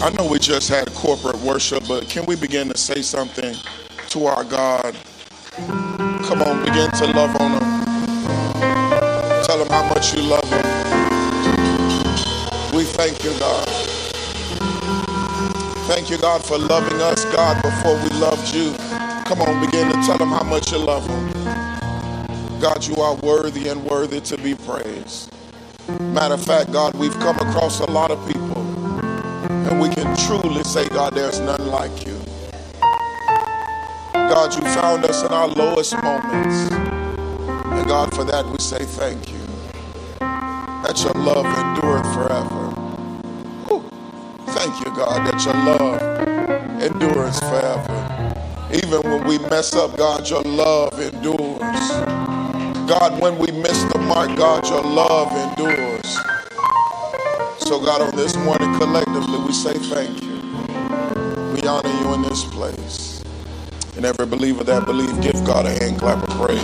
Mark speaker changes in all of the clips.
Speaker 1: I know we just had corporate worship, but can we begin to say something to our God? Come on, begin to love on Him. Tell Him how much you love Him. We thank you, God. Thank you, God, for loving us, God, before we loved you. Come on, begin to tell Him how much you love Him. God, you are worthy and worthy to be praised. Matter of fact, God, we've come across a lot of people and we can truly say, God, there's none like you. God, you found us in our lowest moments. And God, for that we say thank you. That your love endureth forever. Whew. Thank you, God, that your love endures forever. Even when we mess up, God, your love endures. God, when we miss the mark, God, your love endures. So, God, on this morning, collectively, we say thank you. We honor you in this place. And every believer that believes, give God a hand clap of praise.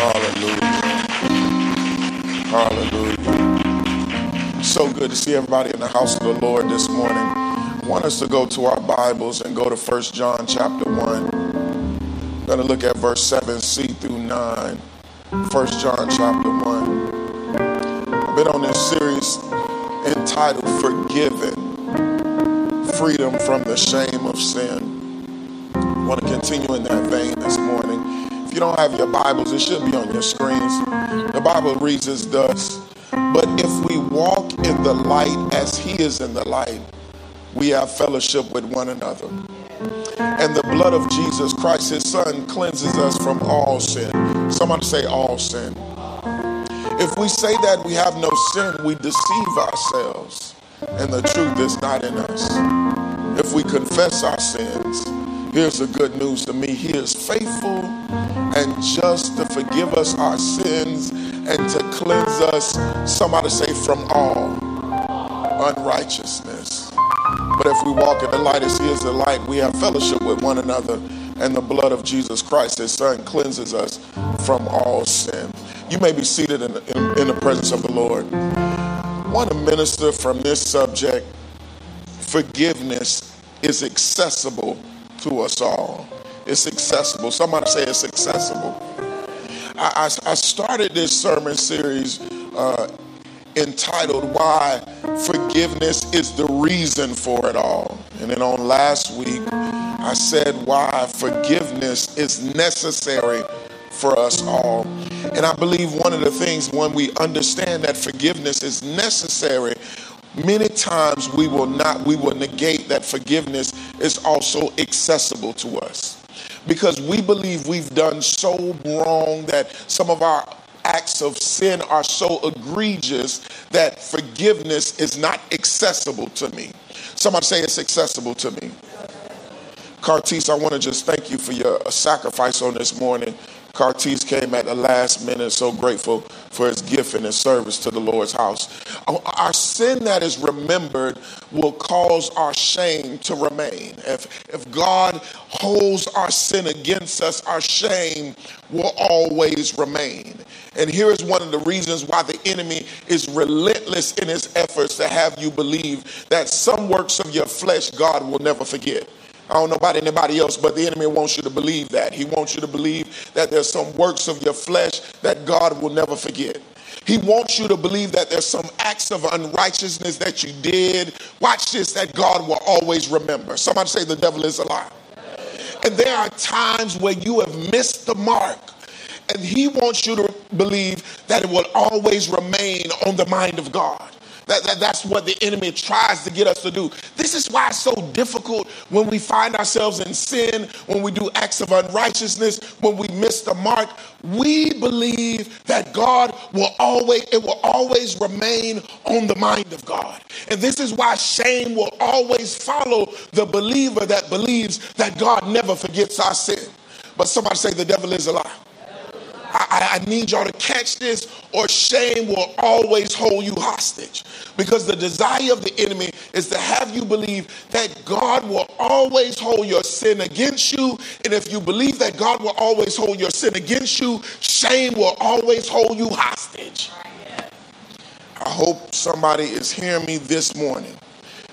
Speaker 1: Hallelujah. Hallelujah. So good to see everybody in the house of the Lord this morning. I want us to go to our Bibles and go to 1 John chapter 1. I'm going to look at verse 7c through 9. 1 John chapter 1 been on this series entitled Forgiven Freedom from the Shame of Sin. I want to continue in that vein this morning. If you don't have your Bibles, it should be on your screens. The Bible reads as thus But if we walk in the light as He is in the light, we have fellowship with one another. And the blood of Jesus Christ, His Son, cleanses us from all sin. Somebody say, all sin. If we say that we have no sin, we deceive ourselves, and the truth is not in us. If we confess our sins, here's the good news to me He is faithful and just to forgive us our sins and to cleanse us, somebody say, from all unrighteousness. But if we walk in the light as He is the light, we have fellowship with one another, and the blood of Jesus Christ, His Son, cleanses us from all sin. You may be seated in, in, in the presence of the Lord. I want to minister from this subject. Forgiveness is accessible to us all. It's accessible. Somebody say it's accessible. I, I, I started this sermon series uh, entitled Why Forgiveness is the Reason for It All. And then on last week, I said why forgiveness is necessary for us all. And I believe one of the things when we understand that forgiveness is necessary, many times we will not, we will negate that forgiveness is also accessible to us. Because we believe we've done so wrong that some of our acts of sin are so egregious that forgiveness is not accessible to me. Somebody say it's accessible to me. Cartis, I want to just thank you for your sacrifice on this morning. Cartis came at the last minute, so grateful for his gift and his service to the Lord's house. Our sin that is remembered will cause our shame to remain. If, if God holds our sin against us, our shame will always remain. And here is one of the reasons why the enemy is relentless in his efforts to have you believe that some works of your flesh God will never forget. I don't know about anybody else, but the enemy wants you to believe that. He wants you to believe that there's some works of your flesh that God will never forget. He wants you to believe that there's some acts of unrighteousness that you did. Watch this, that God will always remember. Somebody say the devil is a. And there are times where you have missed the mark. And he wants you to believe that it will always remain on the mind of God. That, that, that's what the enemy tries to get us to do. This is why it's so difficult when we find ourselves in sin, when we do acts of unrighteousness, when we miss the mark. We believe that God will always, it will always remain on the mind of God. And this is why shame will always follow the believer that believes that God never forgets our sin. But somebody say the devil is a lie. I, I, need y'all to catch this, or shame will always hold you hostage. Because the desire of the enemy is to have you believe that God will always hold your sin against you. And if you believe that God will always hold your sin against you, shame will always hold you hostage. I hope somebody is hearing me this morning.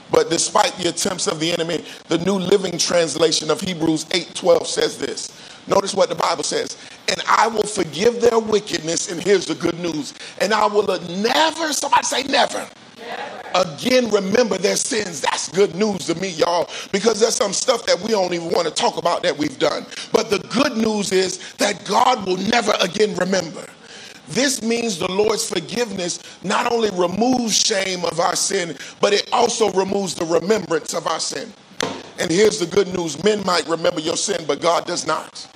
Speaker 1: But despite the attempts of the enemy, the New Living Translation of Hebrews 8:12 says this. Notice what the Bible says. And I will forgive their wickedness. And here's the good news. And I will never, somebody say never. Again, remember their sins. That's good news to me, y'all, because there's some stuff that we don't even want to talk about that we've done. But the good news is that God will never again remember. This means the Lord's forgiveness not only removes shame of our sin, but it also removes the remembrance of our sin. And here's the good news men might remember your sin, but God does not.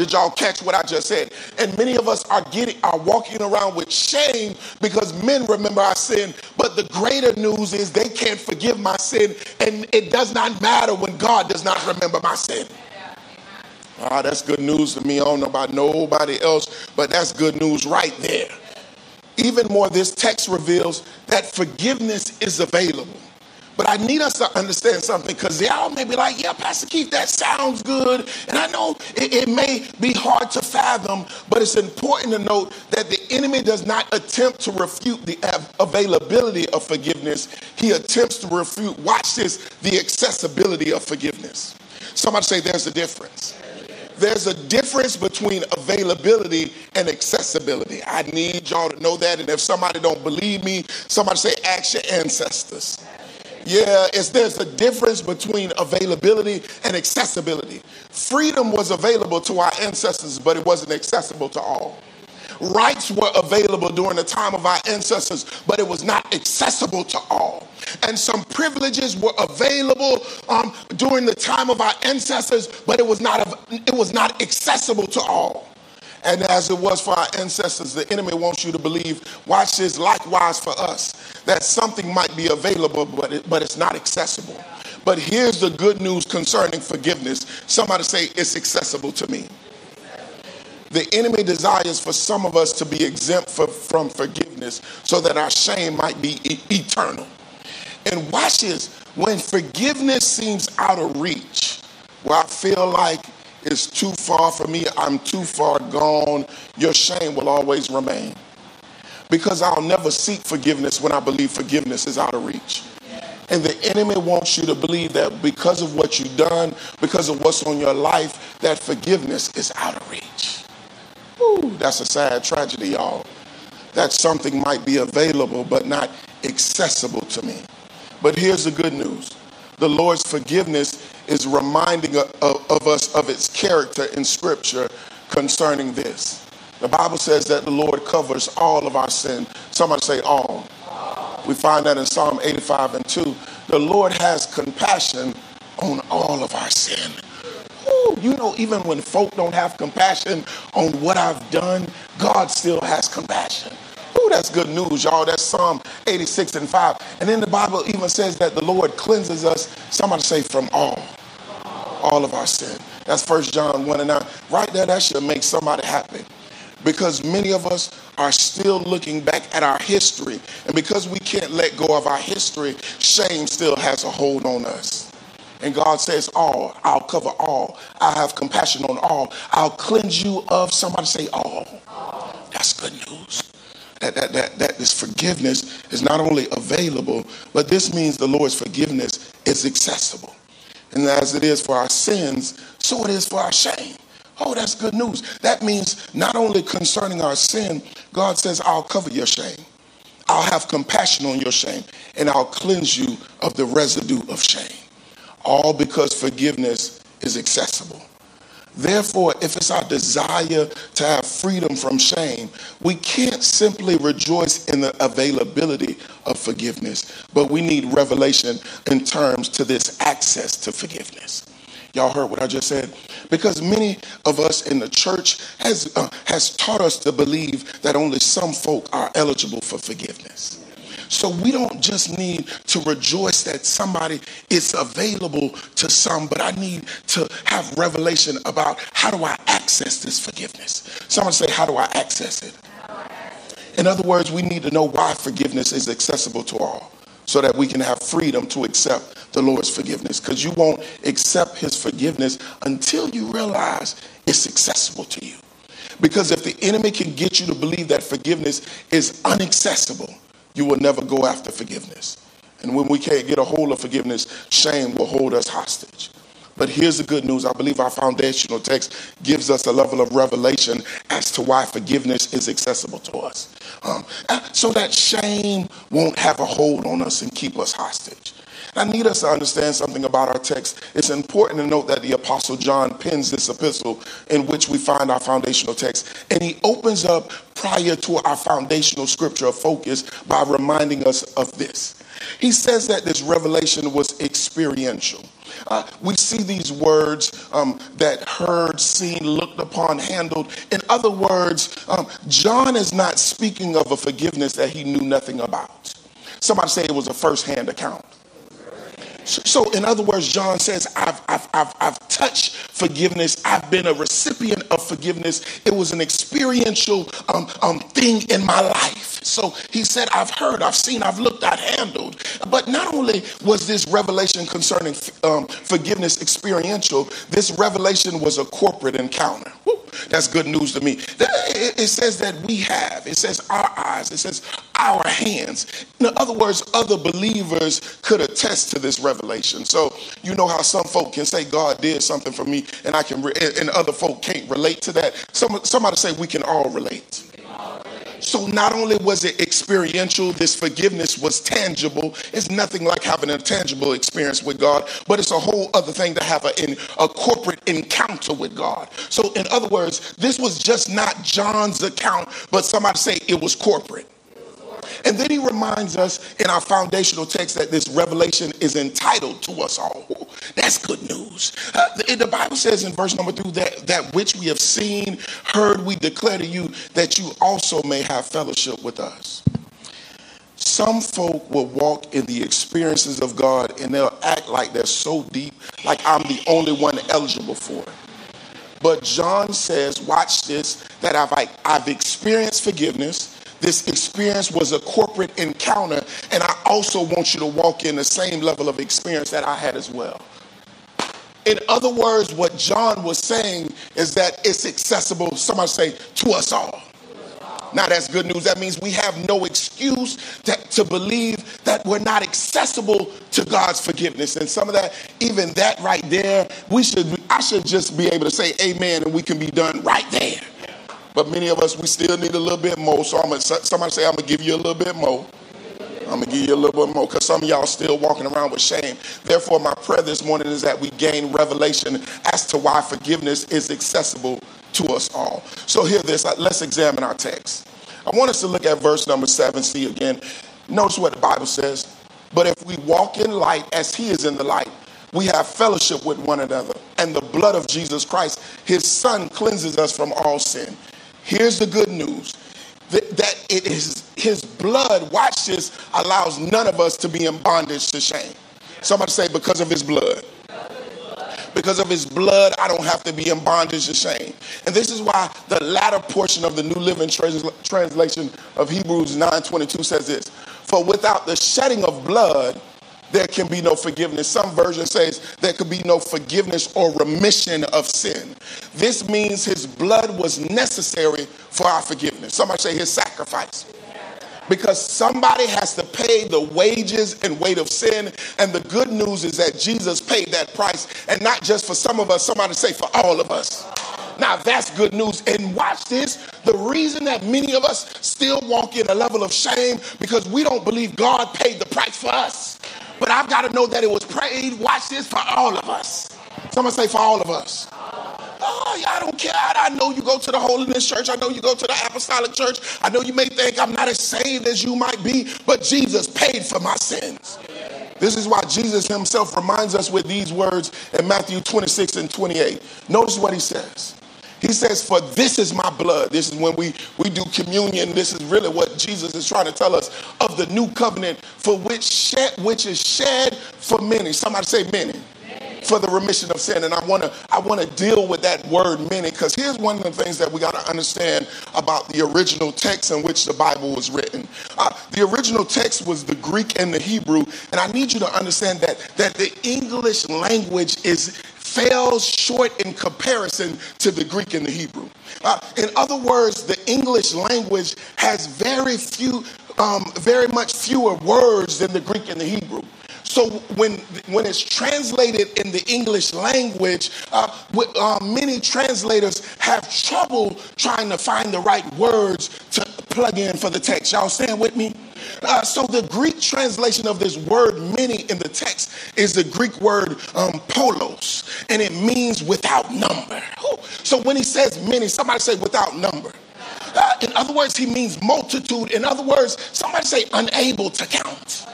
Speaker 1: Did y'all catch what I just said? And many of us are getting are walking around with shame because men remember our sin, but the greater news is they can't forgive my sin, and it does not matter when God does not remember my sin. Ah, that's good news to me. I don't know about nobody else, but that's good news right there. Even more, this text reveals that forgiveness is available. But I need us to understand something because y'all may be like, yeah, Pastor Keith, that sounds good. And I know it, it, may be hard to fathom, but it's important to note that the enemy does not attempt to refute the availability of forgiveness. He attempts to refute, watch this, the accessibility of forgiveness. Somebody say there's a difference. There's a difference between availability and accessibility. I need y'all to know that. And if somebody don't believe me, somebody say, ask your ancestors. Yeah, it's, there's a difference between availability and accessibility. Freedom was available to our ancestors, but it wasn't accessible to all. Rights were available during the time of our ancestors, but it was not accessible to all. And some privileges were available um, during the time of our ancestors, but it was not it was not accessible to all. And as it was for our ancestors, the enemy wants you to believe, watch this, likewise for us, that something might be available, but, it, but it's not accessible. But here's the good news concerning forgiveness. Somebody say, it's accessible to me. The enemy desires for some of us to be exempt for, from forgiveness so that our shame might be e- eternal. And watch this when forgiveness seems out of reach, where I feel like is too far for me, I'm too far gone, your shame will always remain. Because I'll never seek forgiveness when I believe forgiveness is out of reach. And the enemy wants you to believe that because of what you've done, because of what's on your life, that forgiveness is out of reach. Ooh, that's a sad tragedy, y'all. That something might be available but not accessible to me. But here's the good news the Lord's forgiveness is reminding of, us of its character in Scripture concerning this. The Bible says that the Lord covers all of our sin. Somebody say all. We find that in Psalm 85 and 2. The Lord has compassion on all of our sin. Ooh, you know, even when folk don't have compassion on what I've done, God still has compassion. Ooh, that's good news, y'all. That's Psalm 86 and 5. And then the Bible even says that the Lord cleanses us, somebody say, from all all of our sin. That's First John 1 and 9. Right there, that should make somebody happy. Because many of us are still looking back at our history. And because we can't let go of our history, shame still has a hold on us. And God says, All, I'll cover all. I have compassion on all. I'll cleanse you of, somebody say, All. That's good news. That, that, that, that this forgiveness is not only available, but this means the Lord's forgiveness is accessible. And as it is for our sins, so it is for our shame. Oh, that's good news. That means not only concerning our sin, God says, I'll cover your shame. I'll have compassion on your shame, and I'll cleanse you of the residue of shame. All because forgiveness is accessible. Therefore, if it's our desire to have freedom from shame, we can't simply rejoice in the availability of forgiveness, but we need revelation in terms to this access to forgiveness. Y'all heard what I just said? Because many of us in the church has, uh, has taught us to believe that only some folk are eligible for forgiveness. So we don't just need to rejoice that somebody is available to some, but I need to have revelation about how do I access this forgiveness. Someone say, How do I access it? In other words, we need to know why forgiveness is accessible to all so that we can have freedom to accept the Lord's forgiveness. Because you won't accept his forgiveness until you realize it's accessible to you. Because if the enemy can get you to believe that forgiveness is unaccessible, you will never go after forgiveness. And when we can't get a hold of forgiveness, shame will hold us hostage. But here's the good news. I believe our foundational text gives us a level of revelation as to why forgiveness is accessible to us. Um, so that shame won't have a hold on us and keep us hostage. I need us to understand something about our text. It's important to note that the Apostle John pens this epistle in which we find our foundational text, and he opens up prior to our foundational scripture of focus by reminding us of this. He says that this revelation was experiential. Uh, we see these words um, that heard, seen, looked upon, handled. In other words, um, John is not speaking of a forgiveness that he knew nothing about. Somebody say it was a first hand account. So, in other words, John says, I've, I've, I've, I've touched forgiveness. I've been a recipient of forgiveness. It was an experiential um, um, thing in my life. So he said, I've heard, I've seen, I've looked, I've handled. But not only was this revelation concerning um, forgiveness experiential, this revelation was a corporate encounter. Woo. That's good news to me. It says that we have, it says our eyes, it says our hands. In other words, other believers could attest to this revelation. So, you know how some folk can say God did something for me, and I can, and other folk can't relate to that. Some, somebody say we can all relate. So not only was it experiential, this forgiveness was tangible. It's nothing like having a tangible experience with God, but it's a whole other thing to have a, in, a corporate encounter with God. So in other words, this was just not John's account, but somebody say it was corporate. And then he reminds us in our foundational text that this revelation is entitled to us all. That's good news. Uh, the, the, Bible says in verse number three that, that which we have seen, heard, we declare to you that you also may have fellowship with us. Some folk will walk in the experiences of God and they'll act like they're so deep, like I'm the only one eligible for it. But John says, watch this, that I've, I've experienced forgiveness. This experience was a corporate encounter, and I also want you to walk in the same level of experience that I had as well. In other words, what John was saying is that it's accessible, somebody say, to us all. Now, that's good news. That means we have no excuse to, to, believe that we're not accessible to God's forgiveness. And some of that, even that right there, we should, I should just be able to say amen and we can be done right there. But many of us, we still need a little bit more. So I'm gonna, somebody say, I'm going to give you a little bit more. I'm going to give you a little bit more because some of y'all still walking around with shame. Therefore, my prayer this morning is that we gain revelation as to why forgiveness is accessible to us all. So, hear this. Uh, let's examine our text. I want us to look at verse number seven. See again. Notice what the Bible says. But if we walk in light as he is in the light, we have fellowship with one another. And the blood of Jesus Christ, his son, cleanses us from all sin. Here's the good news that, it is his blood, watch this, allows none of us to be in bondage to shame. Somebody say, because of his blood. Because of his blood, I don't have to be in bondage to shame. And this is why the latter portion of the New Living Translation of Hebrews 9:22 says this: For without the shedding of blood, there can be no forgiveness. Some version says there could be no forgiveness or remission of sin. This means his blood was necessary for our forgiveness. Somebody say his sacrifice. Because somebody has to pay the wages and weight of sin. And the good news is that Jesus paid that price. And not just for some of us, somebody say for all of us. Now that's good news. And watch this. The reason that many of us still walk in a level of shame because we don't believe God paid the price for us. But I've got to know that it was prayed, watch this, for all of us. Someone say, for all of us. Oh, I don't care. I know you go to the Holiness Church. I know you go to the Apostolic Church. I know you may think I'm not as saved as you might be, but Jesus paid for my sins. This is why Jesus himself reminds us with these words in Matthew 26 and 28. Notice what he says. He says, For this is my blood. This is when we, we do communion. This is really what Jesus is trying to tell us of the new covenant for which shed, which is shed for many. Somebody say many. For the remission of sin. And I wanna I wanna deal with that word many, because here's one of the things that we gotta understand about the original text in which the Bible was written. Uh, the original text was the Greek and the Hebrew, and I need you to understand that that the English language is falls short in comparison to the Greek and the Hebrew. Uh, in other words, the English language has very few, um, very much fewer words than the Greek and the Hebrew. So when when it's translated in the English language, uh, uh, many translators have trouble trying to find the right words to plug in for the text. Y'all stand with me? Uh, so the Greek translation of this word many in the text is the Greek word um, polos, and it means without number. So when he says many, somebody say without number. Uh, in other words, he means multitude. In other words, somebody say unable to count.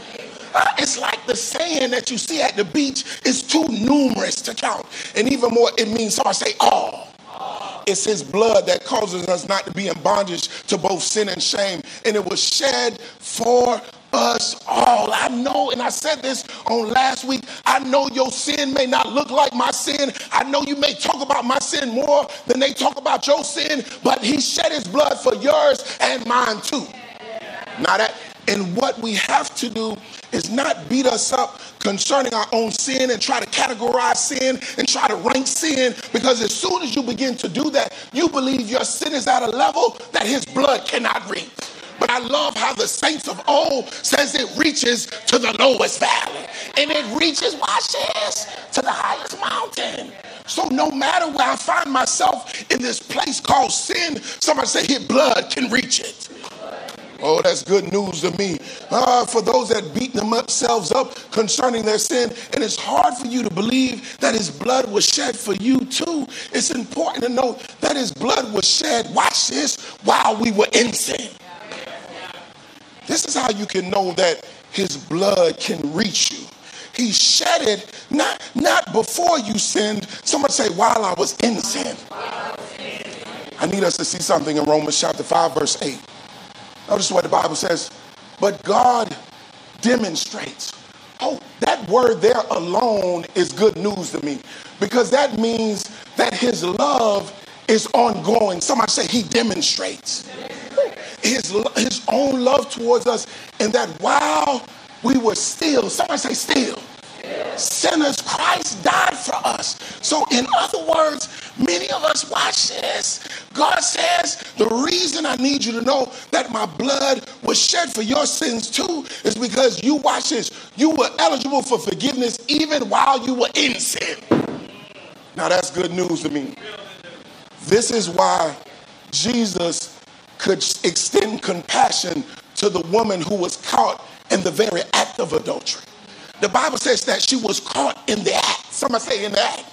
Speaker 1: Uh, it's like the sand that you see at the beach is too numerous to count. And even more, it means somebody say all. It's his blood that causes us not to be in bondage to both sin and shame. And it was shed for us all. I know, and I said this on last week. I know your sin may not look like my sin. I know you may talk about my sin more than they talk about your sin, but he shed his blood for yours and mine too. Now that, and what we have to do is not beat us up concerning our own sin and try to categorize sin and try to rank sin because as soon as you begin to do that, you believe your sin is at a level that his blood cannot reach. But I love how the saints of old says it reaches to the lowest valley and it reaches, watch this, to the highest mountain. So no matter where I find myself in this place called sin, somebody say his blood can reach it. Oh, that's good news to me. Uh, for those that beat themselves up concerning their sin, and it's hard for you to believe that his blood was shed for you too. It's important to know that his blood was shed, watch this, while we were in sin. This is how you can know that his blood can reach you. He shed it not, not before you sinned. Somebody say, while I was in sin. I need us to see something in Romans chapter 5, verse 8. Notice what the Bible says. But God demonstrates. Oh, that word there alone is good news to me because that means that his love is ongoing. Somebody say he demonstrates his, his own love towards us, and that while we were still, somebody say still, sinners, Christ died for us. So, in other words, many of us watch this. God says, The reason I need you to know that my blood was shed for your sins too is because you watch this. You were eligible for forgiveness even while you were in sin. Now, that's good news to me. This is why Jesus could extend compassion to the woman who was caught in the very act of adultery. The Bible says that she was caught in the act. Somebody say in the act.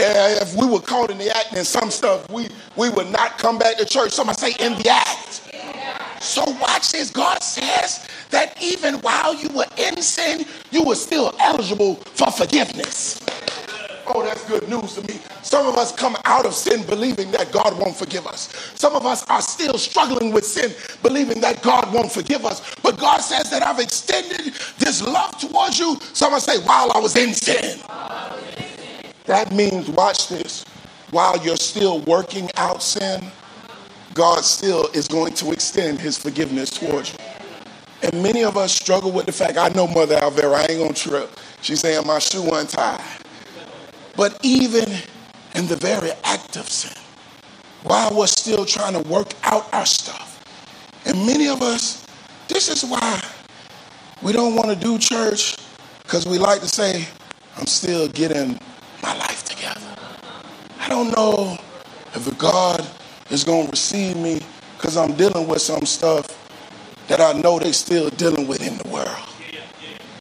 Speaker 1: If we were caught in the act and some stuff, we, we would not come back to church. Somebody say in the act. So watch this. God says that even while you were in sin, you were still eligible for forgiveness. Oh, that's good news to me. Some of us come out of sin believing that God won't forgive us. Some of us are still struggling with sin, believing that God won't forgive us. But God says that I've extended this love towards you. Someone say, while I was in sin. That means, watch this, while you're still working out sin, God still is going to extend his forgiveness towards you. And many of us struggle with the fact, I know Mother Alvera, I ain't gonna trip. She's saying my shoe untied. But even in the very act of sin, while we're still trying to work out our stuff, and many of us, this is why we don't want to do church because we like to say, I'm still getting my life together. I don't know if God is going to receive me because I'm dealing with some stuff that I know they're still dealing with in the world.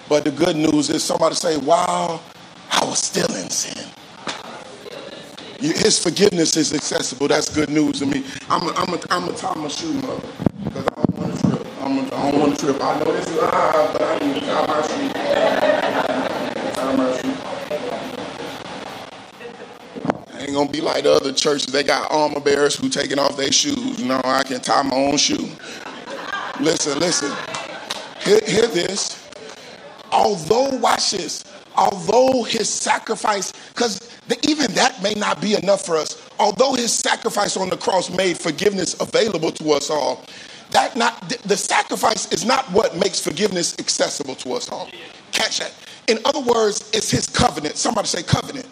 Speaker 1: But the good news is somebody say, wow, I was still in sin. His forgiveness is accessible. That's good news to me. I'm a, I'm a, I'm a shoe, mother, because I don't want to trip. I'm a, I don't want to trip. I know this is high, but I need to tie my shoe. Tie my shoe. I ain't gonna be like the other churches. They got armor bearers who taking off their shoes. No, I can tie my own shoe. Listen, listen. Hear, hear this. Although, watch this. Although his sacrifice, because even that may not be enough for us. Although his sacrifice on the cross made forgiveness available to us all, that not the sacrifice is not what makes forgiveness accessible to us all. Catch that. In other words, it's his covenant. Somebody say covenant.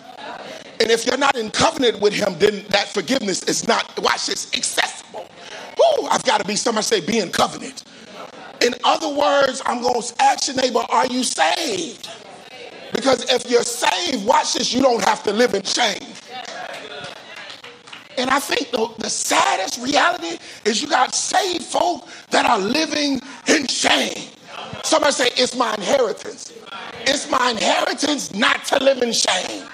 Speaker 1: And if you're not in covenant with him, then that forgiveness is not, watch this, accessible. Woo, I've got to be, somebody say, be in covenant. In other words, I'm going to ask your neighbor, are you saved? Because if you're saved, watch this, you don't have to live in shame. And I think the, the saddest reality is you got saved folk that are living in shame. Somebody say, It's my inheritance. It's my inheritance not to live in shame.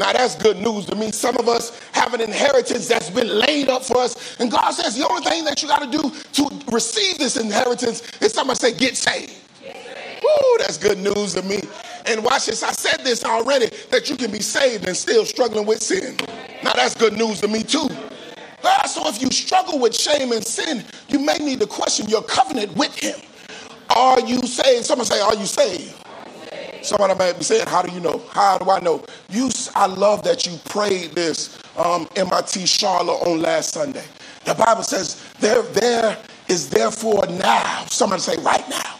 Speaker 1: Now that's good news to me. Some of us have an inheritance that's been laid up for us. And God says the only thing that you got to do to receive this inheritance is somebody say, get saved. Woo, that's good news to me. And watch this, I said this already that you can be saved and still struggling with sin. Now, that's good news to me, too. Uh, so, if you struggle with shame and sin, you may need to question your covenant with Him. Are you saved? Someone say, Are you saved? Somebody might be saying, How do you know? How do I know? You, I love that you prayed this um, MIT Charlotte on last Sunday. The Bible says, There, there is therefore now. Somebody say, Right now.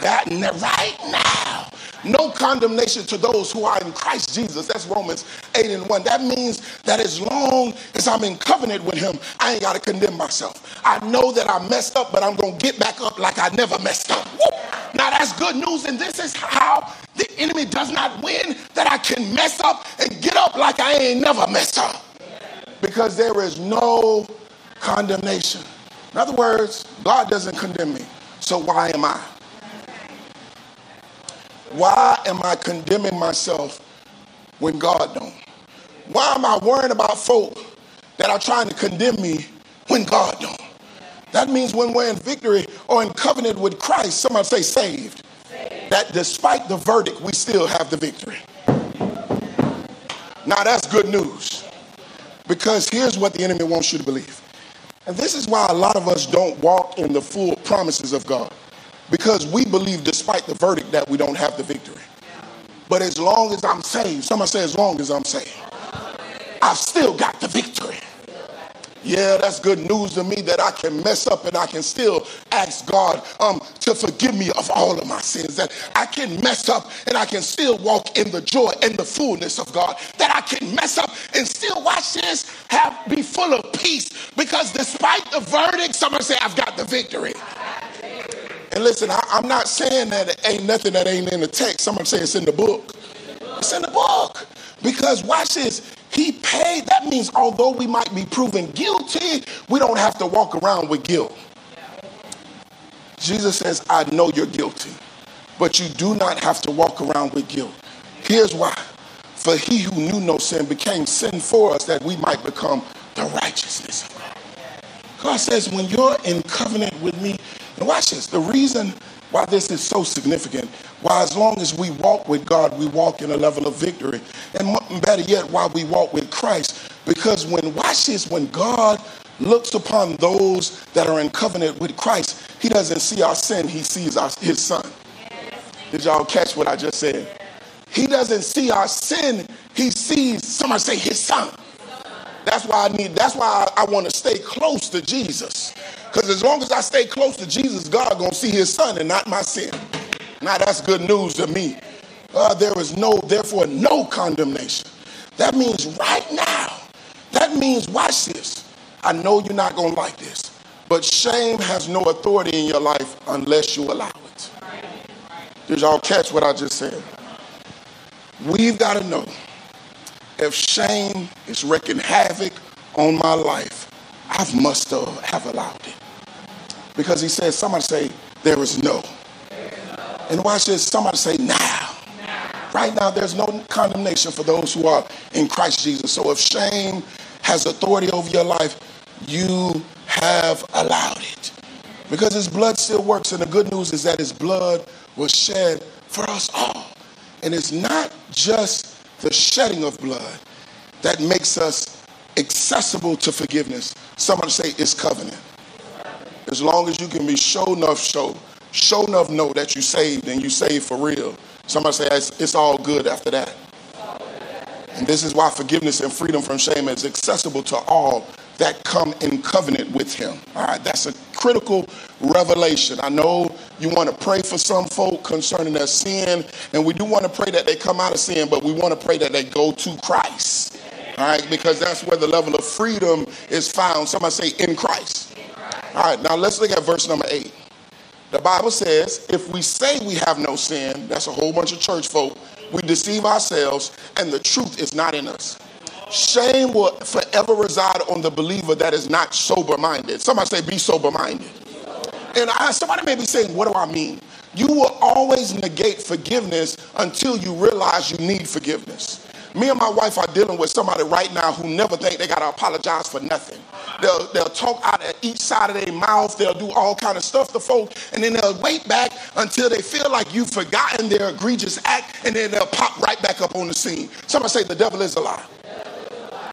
Speaker 1: That right now no condemnation to those who are in Christ Jesus. That's Romans 8 and 1. That means that as long as I'm in covenant with him, I ain't got to condemn myself. I know that I messed up, but I'm going to get back up like I never messed up. Woo! Now that's good news, and this is how the enemy does not win that I can mess up and get up like I ain't never messed up. Because there is no condemnation. In other words, God doesn't condemn me. So why am I? Why am I condemning myself when God don't? Why am I worrying about folk that are trying to condemn me when God don't? That means when we're in victory or in covenant with Christ, somebody say saved, saved. that despite the verdict, we still have the victory. Now that's good news. Because here's what the enemy wants you to believe. And this is why a lot of us don't walk in the full promises of God because we believe, despite the verdict, that we don't have the victory. But as long as I'm saved, somebody say, as long as I'm saved, I've still got the victory. Yeah, that's good news to me that I can mess up and I can still ask God um, to forgive me of all of my sins. That I can mess up and I can still walk in the joy and the fullness of God. That I can mess up and still watch this, have be full of peace because despite the verdict, somebody say I've got the victory. And listen, I, am not saying that it ain't nothing that ain't in the text. Someone say it's in the book. It's in the book. Because watch this. He paid. That means although we might be proven guilty, we don't have to walk around with guilt. Jesus says, I know you're guilty, but you do not have to walk around with guilt. Here's why. For he who knew no sin became sin for us that we might become the righteousness of God. God says, when you're in covenant with me, and watch this. The reason why this is so significant, why as long as we walk with God, we walk in a level of victory. And better yet, why we walk with Christ. Because when, watch this, when God looks upon those that are in covenant with Christ, he doesn't see our sin, he sees our, his son. Did y'all catch what I just said? He doesn't see our sin, he sees, somebody say, his son. That's why I need, that's why I, I want to stay close to Jesus. Because as long as I stay close to Jesus, God gonna see his son and not my sin. Now that's good news to me. Uh, there is no, therefore, no condemnation. That means right now. That means, watch this. I know you're not gonna like this, but shame has no authority in your life unless you allow it. Did y'all catch what I just said? We've got to know if shame is wreaking havoc on my life, I must have allowed it. Because he says, somebody say, there is no. And watch this, somebody say now. Right right now there's no condemnation for those who are in Christ Jesus. So if shame has authority over your life, you have allowed it. Because his blood still works, and the good news is that his blood was shed for us all. And it's not just the shedding of blood that makes us accessible to forgiveness. Somebody say it's covenant. As long as you can be show enough show, show enough know that you saved and you saved for real. Somebody say it's, it's all good after that. And this is why forgiveness and freedom from shame is accessible to all that come in covenant with him. All right, that's a critical revelation. I know you want to pray for some folk concerning their sin, and we do want to pray that they come out of sin, but we want to pray that they go to Christ. All right, because that's where the level of freedom is found. Somebody say in Christ. All right, now let's look at verse number eight. The Bible says, if we say we have no sin, that's a whole bunch of church folk, we deceive ourselves and the truth is not in us. Shame will forever reside on the believer that is not sober minded. Somebody say, be sober minded. And I, somebody may be saying, what do I mean? You will always negate forgiveness until you realize you need forgiveness. Me and my wife are dealing with somebody right now who never think they got to apologize for nothing. They'll, they'll talk out of each side of their mouth. They'll do all kind of stuff to folk, and then they'll wait back until they feel like you've forgotten their egregious act, and then they'll pop right back up on the scene. Somebody say the devil is a lie.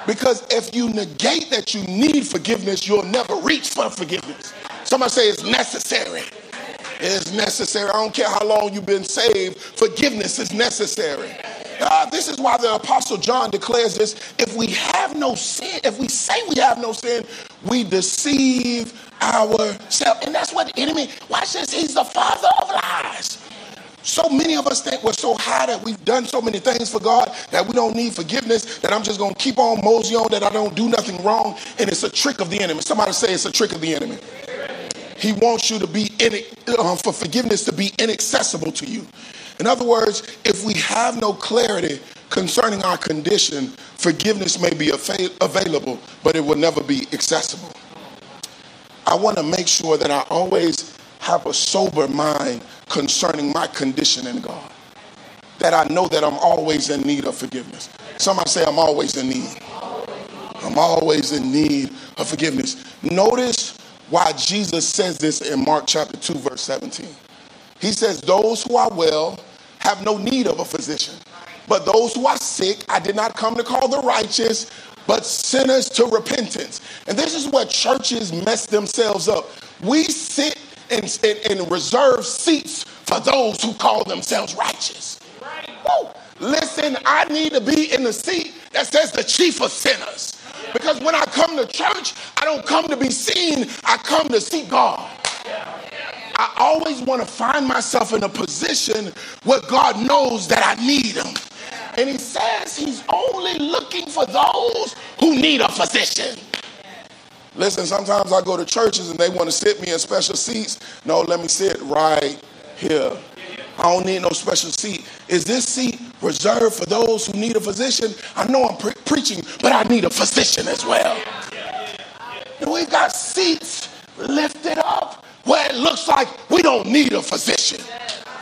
Speaker 1: Because if you negate that you need forgiveness, you'll never reach for forgiveness. Somebody say it's necessary. It is necessary. I don't care how long you've been saved, forgiveness is necessary. Uh, this is why the Apostle John declares this. If we have no sin, if we say we have no sin, we deceive ourselves. And that's what the enemy, watch this, he's the father of lies. So many of us think we're so high that we've done so many things for God that we don't need forgiveness, that I'm just going to keep on mosey on, that I don't do nothing wrong. And it's a trick of the enemy. Somebody say it's a trick of the enemy. He wants you to be in uh, for forgiveness to be inaccessible to you. In other words, if we have no clarity concerning our condition, forgiveness may be available, but it will never be accessible. I want to make sure that I always have a sober mind concerning my condition in God. That I know that I'm always in need of forgiveness. Some Somebody say, I'm always in need. I'm always in need of forgiveness. Notice why Jesus says this in Mark chapter 2, verse 17. He says, Those who are well have no need of a physician, but those who are sick, I did not come to call the righteous, but sinners to repentance. And this is where churches mess themselves up. We sit and, and, and reserve seats for those who call themselves righteous. Woo. Listen, I need to be in the seat that says the chief of sinners. Because when I come to church, I don't come to be seen, I come to see God. I always want to find myself in a position where God knows that I need Him. And He says He's only looking for those who need a physician. Listen, sometimes I go to churches and they want to sit me in special seats. No, let me sit right here. I don't need no special seat. Is this seat reserved for those who need a physician? I know I'm pre- preaching, but I need a physician as well. And we've got seats lifted up where it looks like we don't need a physician.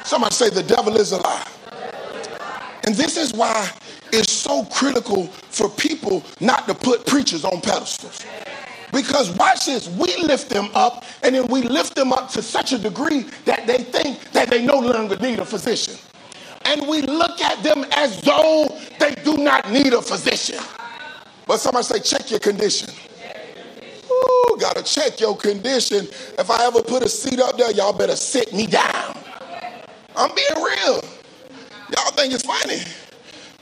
Speaker 1: Somebody say the devil is a lie. And this is why it's so critical for people not to put preachers on pedestals. Because watch this, we lift them up and then we lift them up to such a degree that they think that they no longer need a physician. And we look at them as though they do not need a physician. But somebody say, check your condition. Ooh, gotta check your condition. If I ever put a seat up there, y'all better sit me down. I'm being real. Y'all think it's funny.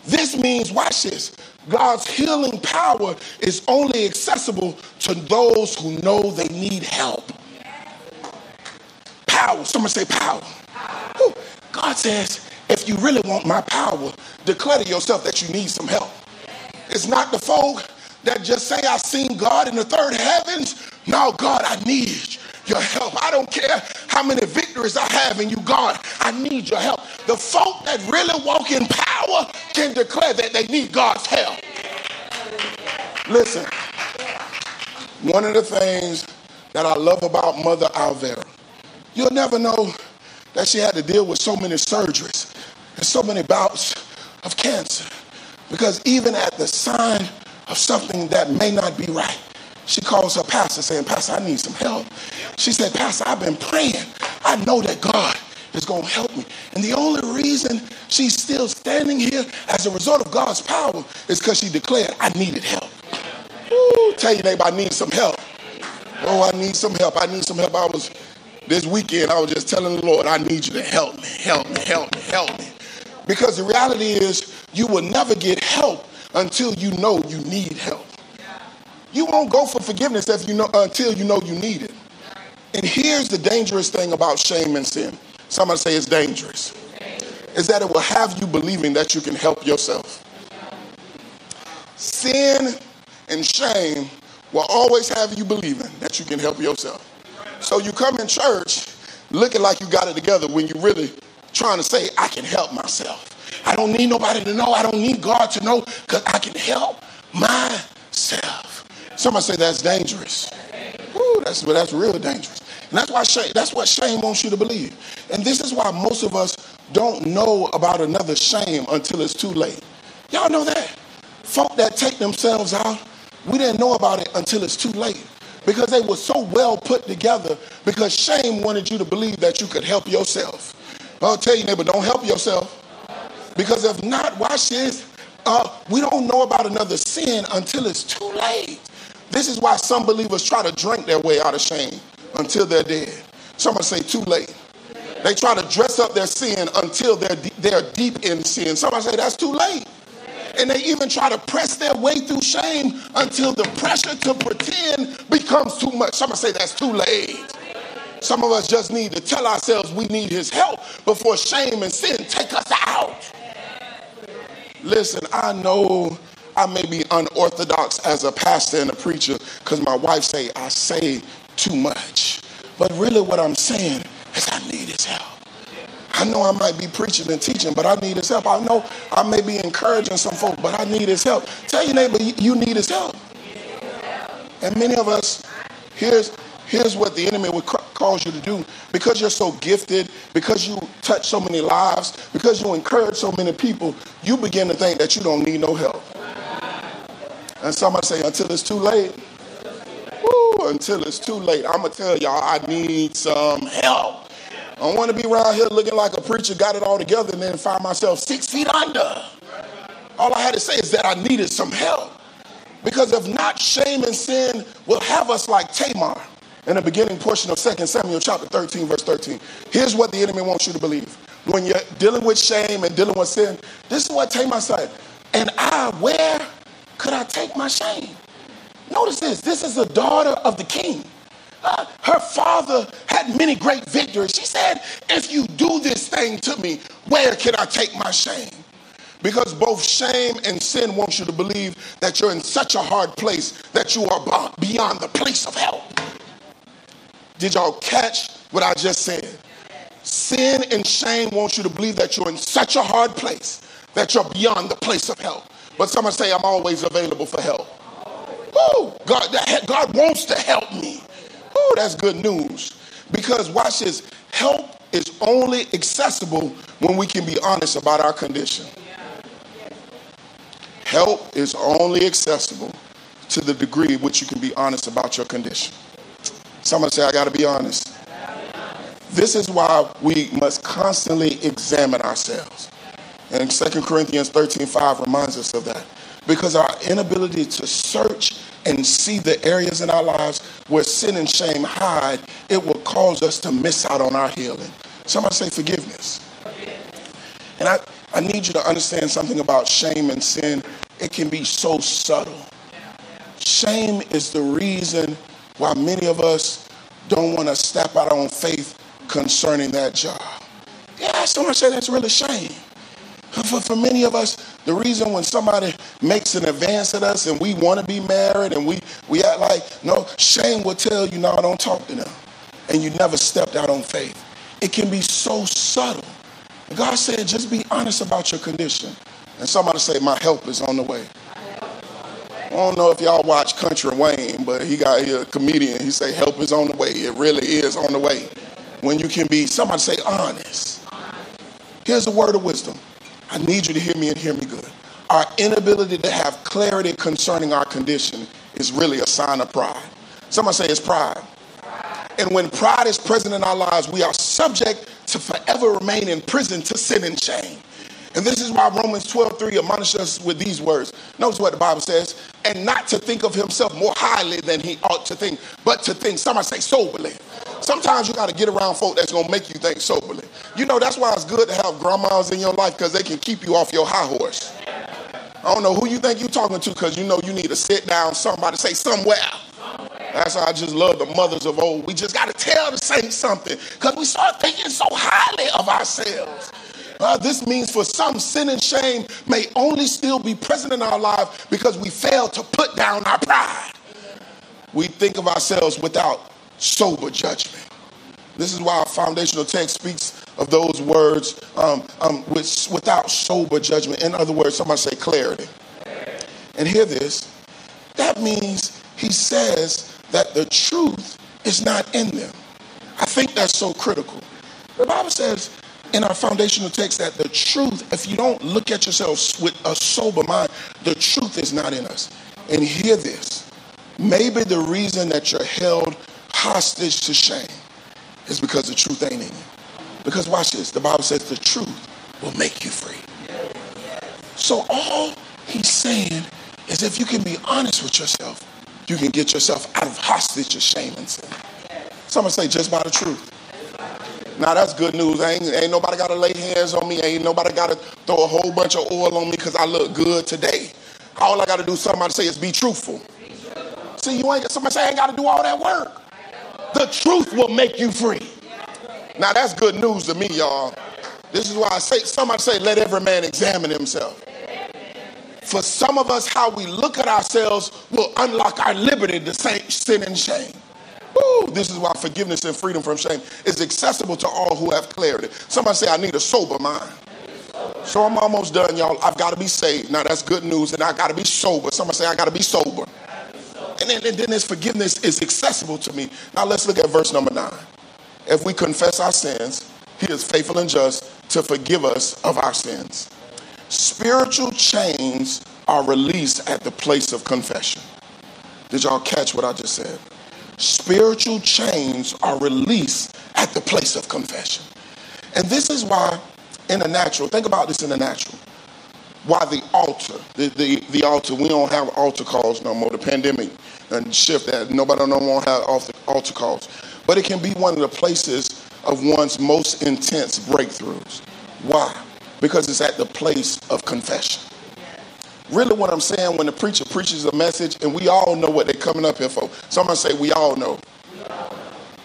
Speaker 1: This means, watch this, God's healing power is only accessible to those who know they need help. Power. Someone say power. God says, if you really want my power, declare to yourself that you need some help. It's not the folk that just say, I've seen God in the third heavens. No, God, I need your help. I don't care how many victories I have in you, God. I need your help. The folk that really walk in power can declare that they need God's help. Listen, one of the things that I love about Mother Alvera, you'll never know that she had to deal with so many surgeries and so many bouts of cancer. Because even at the sign of something that may not be right, she calls her pastor saying, Pastor, I need some help. She said, Pastor, I've been praying. I know that God is going to help me. And the only reason she's still standing here as a result of God's power is because she declared, I needed help. Ooh, tell your neighbor, I need some help. Oh, I need some help. I need some help. I was, this weekend, I was just telling the Lord, I need you to help me, help me, help me, help me. Because the reality is, you will never get help until you know you need help. You won't go for forgiveness if you know until you know you need it. And here's the dangerous thing about shame and sin. Somebody say it's dangerous. Is that it will have you believing that you can help yourself. Sin and shame will always have you believing that you can help yourself. So you come in church looking like you got it together when you're really trying to say, I can help myself. I don't need nobody to know. I don't need God to know because I can help myself. Somebody say that's dangerous. Ooh, that's, that's real dangerous. And that's why shame, that's what shame wants you to believe. And this is why most of us don't know about another shame until it's too late. Y'all know that? Folk that take themselves out, we didn't know about it until it's too late. Because they were so well put together, because shame wanted you to believe that you could help yourself. I'll tell you, neighbor, don't help yourself. Because if not, watch this. Uh, we don't know about another sin until it's too late. This is why some believers try to drink their way out of shame until they're dead. Someone say too late. They try to dress up their sin until they're, they're deep in sin. Somebody say that's too late. And they even try to press their way through shame until the pressure to pretend becomes too much. Somebody say that's too late. Some of us just need to tell ourselves we need his help before shame and sin take us out. Listen, I know I may be unorthodox as a pastor and a preacher because my wife say I say too much. But really what I'm saying is I need his help. I know I might be preaching and teaching, but I need his help. I know I may be encouraging some folk, but I need his help. Tell your neighbor you need his help. And many of us, here's here's what the enemy would cause you to do. Because you're so gifted, because you touch so many lives, because you encourage so many people, you begin to think that you don't need no help. And somebody say, until it's too late. Woo, until it's too late. I'm going to tell y'all, I need some help. I don't want to be around here looking like a preacher got it all together and then find myself six feet under. All I had to say is that I needed some help. Because if not, shame and sin will have us like Tamar in the beginning portion of 2 Samuel chapter 13, verse 13. Here's what the enemy wants you to believe. When you're dealing with shame and dealing with sin, this is what Tamar said. And I, where could I take my shame? Notice this. This is the daughter of the king. Uh, her father had many great victories. She said, If you do this thing to me, where can I take my shame? Because both shame and sin wants you to believe that you're in such a hard place that you are beyond the place of help. Did y'all catch what I just said? Sin and shame wants you to believe that you're in such a hard place that you're beyond the place of help. But someone say, I'm always available for help. Oh, God, God wants to help me. Oh, that's good news. Because watch this, help is only accessible when we can be honest about our condition. Help is only accessible to the degree which you can be honest about your condition. Someone say, I got to be honest. This is why we must constantly examine ourselves. And 2 Corinthians 13 5 reminds us of that. Because our inability to search and see the areas in our lives where sin and shame hide, it will cause us to miss out on our healing. Somebody say forgiveness. And I, I need you to understand something about shame and sin. It can be so subtle. Shame is the reason why many of us don't want to step out on faith concerning that job. Yeah, someone say that's really shame. For, for many of us, the reason when somebody makes an advance at us and we want to be married and we, we act like, no, shame will tell you, no, don't talk to them. And you never stepped out on faith. It can be so subtle. God said, just be honest about your condition. And somebody say, my help is on the way. I don't know if y'all watch Country Wayne, but he got a comedian. He say, help is on the way. It really is on the way. When you can be, somebody say, honest. Here's a word of wisdom. I need you to hear me and hear me good. Our inability to have clarity concerning our condition is really a sign of pride. Somebody say it's pride. And when pride is present in our lives, we are subject to forever remain in prison to sin and shame. And this is why Romans 12, 3 admonishes us with these words. Notice what the Bible says, and not to think of himself more highly than he ought to think, but to think, somebody say soberly. Sometimes you got to get around folk that's going to make you think soberly. You know, that's why it's good to have grandmas in your life because they can keep you off your high horse. I don't know who you think you're talking to because you know you need to sit down, somebody say somewhere. That's why I just love the mothers of old. We just got to tell the saints something because we start thinking so highly of ourselves. Uh, this means for some, sin and shame may only still be present in our lives because we fail to put down our pride. We think of ourselves without sober judgment. This is why our foundational text speaks of those words um, um, with, without sober judgment. In other words, somebody say clarity. And hear this that means he says that the truth is not in them. I think that's so critical. The Bible says in our foundational text that the truth, if you don't look at yourself with a sober mind, the truth is not in us. And hear this maybe the reason that you're held hostage to shame is because the truth ain't in you. Because watch this the Bible says the truth will make you free. So all he's saying is if you can be honest with yourself, you can get yourself out of hostage to shame and sin. Someone say just by the truth. Now that's good news. Ain't, ain't nobody got to lay hands on me. Ain't nobody got to throw a whole bunch of oil on me because I look good today. All I got to do, somebody say, is be truthful. See, you ain't somebody say I ain't got to do all that work. The truth will make you free. Now that's good news to me, y'all. This is why I say, somebody say, let every man examine himself. For some of us, how we look at ourselves will unlock our liberty to sin and shame. Woo, this is why forgiveness and freedom from shame is accessible to all who have clarity. Somebody say, I need a sober mind. So I'm almost done, y'all. I've got to be saved. Now that's good news, and I got to be sober. Somebody say, I got to be sober. And then, and then this forgiveness is accessible to me. Now let's look at verse number nine. If we confess our sins, he is faithful and just to forgive us of our sins. Spiritual chains are released at the place of confession. Did y'all catch what I just said? Spiritual chains are released at the place of confession. And this is why, in the natural, think about this in the natural. Why the altar, the, the, the altar, we don't have altar calls no more. The pandemic and shift that nobody no more have altar, altar calls. But it can be one of the places of one's most intense breakthroughs. Why? Because it's at the place of confession. Really, what I'm saying when the preacher preaches a message, and we all know what they're coming up here for. Someone say, We all know.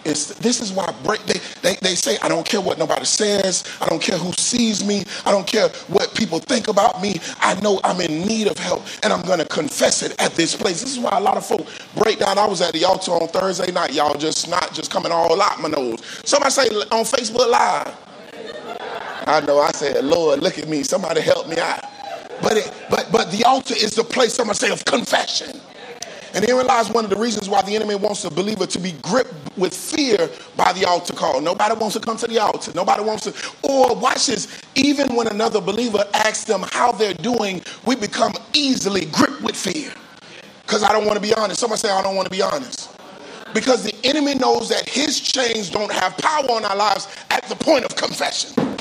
Speaker 1: It's, this is why break, they, they, they say, I don't care what nobody says. I don't care who sees me. I don't care what people think about me. I know I'm in need of help and I'm going to confess it at this place. This is why a lot of folk break down. I was at the altar on Thursday night, y'all, just not just coming all out my nose. Somebody say on Facebook Live. I know, I said, Lord, look at me. Somebody help me out. But, it, but, but the altar is the place, someone say, of confession. And here lies one of the reasons why the enemy wants a believer to be gripped with fear by the altar call. Nobody wants to come to the altar. Nobody wants to. Or watch this. Even when another believer asks them how they're doing, we become easily gripped with fear. Because I don't want to be honest. Someone say, I don't want to be honest. Because the enemy knows that his chains don't have power on our lives at the point of confession.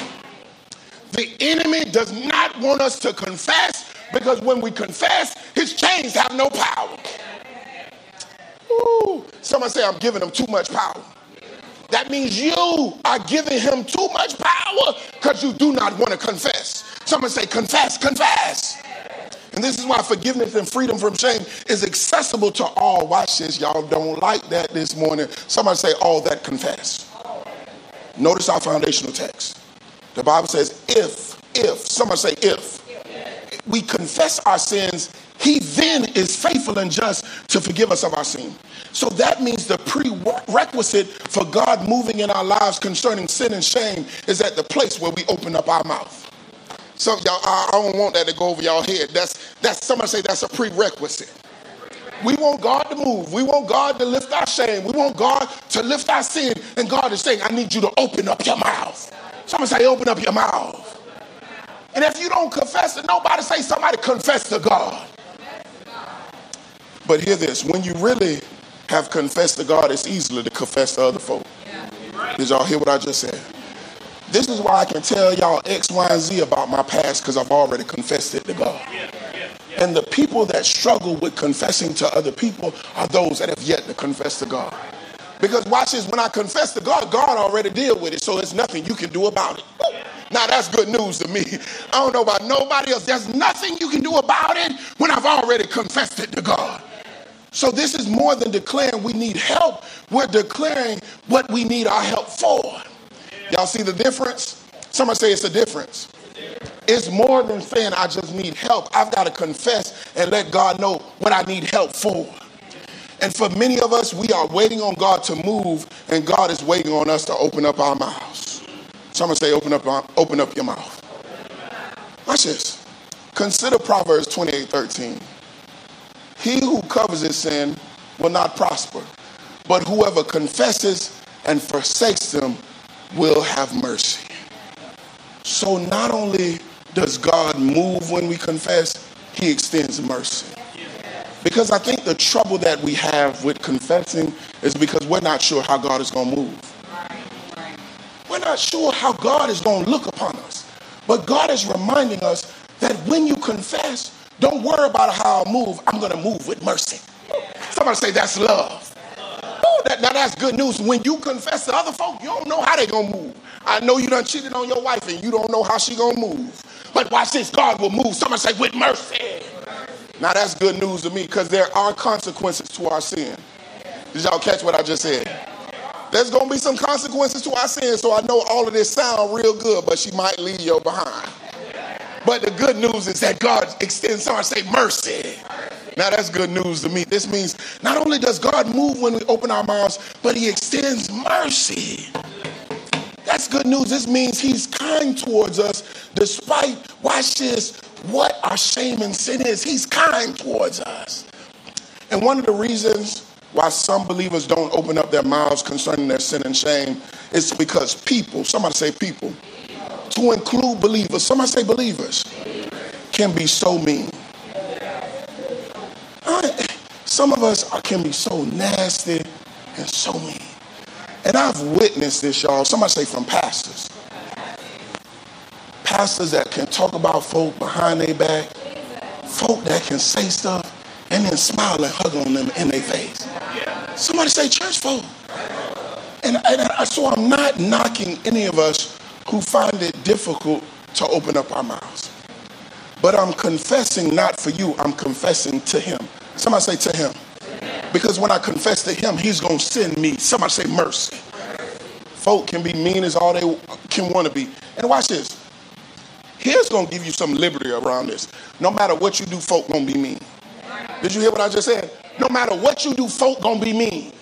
Speaker 1: The enemy does not want us to confess because when we confess, his chains have no power. Ooh, somebody say, I'm giving him too much power. That means you are giving him too much power because you do not want to confess. Someone say, confess, confess. And this is why forgiveness and freedom from shame is accessible to all. Watch this. Y'all don't like that this morning. Somebody say, all that confess. Notice our foundational text. The Bible says, if, if, someone say, if, we confess our sins, he then is faithful and just to forgive us of our sin. So that means the prerequisite for God moving in our lives concerning sin and shame is at the place where we open up our mouth. So y'all, I don't want that to go over y'all head. That's that's somebody say that's a prerequisite. We want God to move. We want God to lift our shame. We want God to lift our sin. And God is saying, I need you to open up your mouth. Someone say, open up your mouth. And if you don't confess to nobody, say somebody confess to God. But hear this when you really have confessed to God, it's easier to confess to other folk. Did y'all hear what I just said? This is why I can tell y'all X, Y, and Z about my past because I've already confessed it to God. And the people that struggle with confessing to other people are those that have yet to confess to God. Because watch this, when I confess to God, God already deal with it, so there's nothing you can do about it. Now that's good news to me. I don't know about nobody else. There's nothing you can do about it when I've already confessed it to God. So this is more than declaring we need help. We're declaring what we need our help for. Y'all see the difference? Somebody say it's a difference. It's more than saying I just need help. I've got to confess and let God know what I need help for. And for many of us, we are waiting on God to move, and God is waiting on us to open up our mouths. Someone say, open up, uh, open up your mouth. Watch this. Consider Proverbs 28 13. He who covers his sin will not prosper, but whoever confesses and forsakes them will have mercy. So not only does God move when we confess, he extends mercy. Because I think the trouble that we have with confessing is because we're not sure how God is going to move. We're not sure how God is going to look upon us. But God is reminding us that when you confess, don't worry about how I move. I'm going to move with mercy. Somebody say that's love. Oh, that, now that's good news. When you confess to other folk, you don't know how they going to move. I know you done cheated on your wife and you don't know how she going to move. But watch this, God will move. Somebody say with mercy. Now that's good news to me because there are consequences to our sin. Did y'all catch what I just said? There's gonna be some consequences to our sin, so I know all of this sound real good, but she might leave you behind. But the good news is that God extends, somebody say mercy. Now that's good news to me. This means not only does God move when we open our mouths, but he extends mercy. That's good news. This means he's kind towards us despite, watch this, what our shame and sin is. He's kind towards us. And one of the reasons why some believers don't open up their mouths concerning their sin and shame is because people, somebody say people, to include believers, somebody say believers, can be so mean. Some of us can be so nasty and so mean. And I've witnessed this, y'all. Somebody say from pastors pastors that can talk about folk behind their back, folk that can say stuff and then smile and hug on them in their face. Somebody say church folk. And, and so I'm not knocking any of us who find it difficult to open up our mouths. But I'm confessing not for you, I'm confessing to him. Somebody say to him. Because when I confess to him, he's going to send me. Somebody say mercy. Folk can be mean as all they can want to be. And watch this. Here's gonna give you some liberty around this. No matter what you do, folk gonna be mean. Did you hear what I just said? No matter what you do, folk gonna be mean.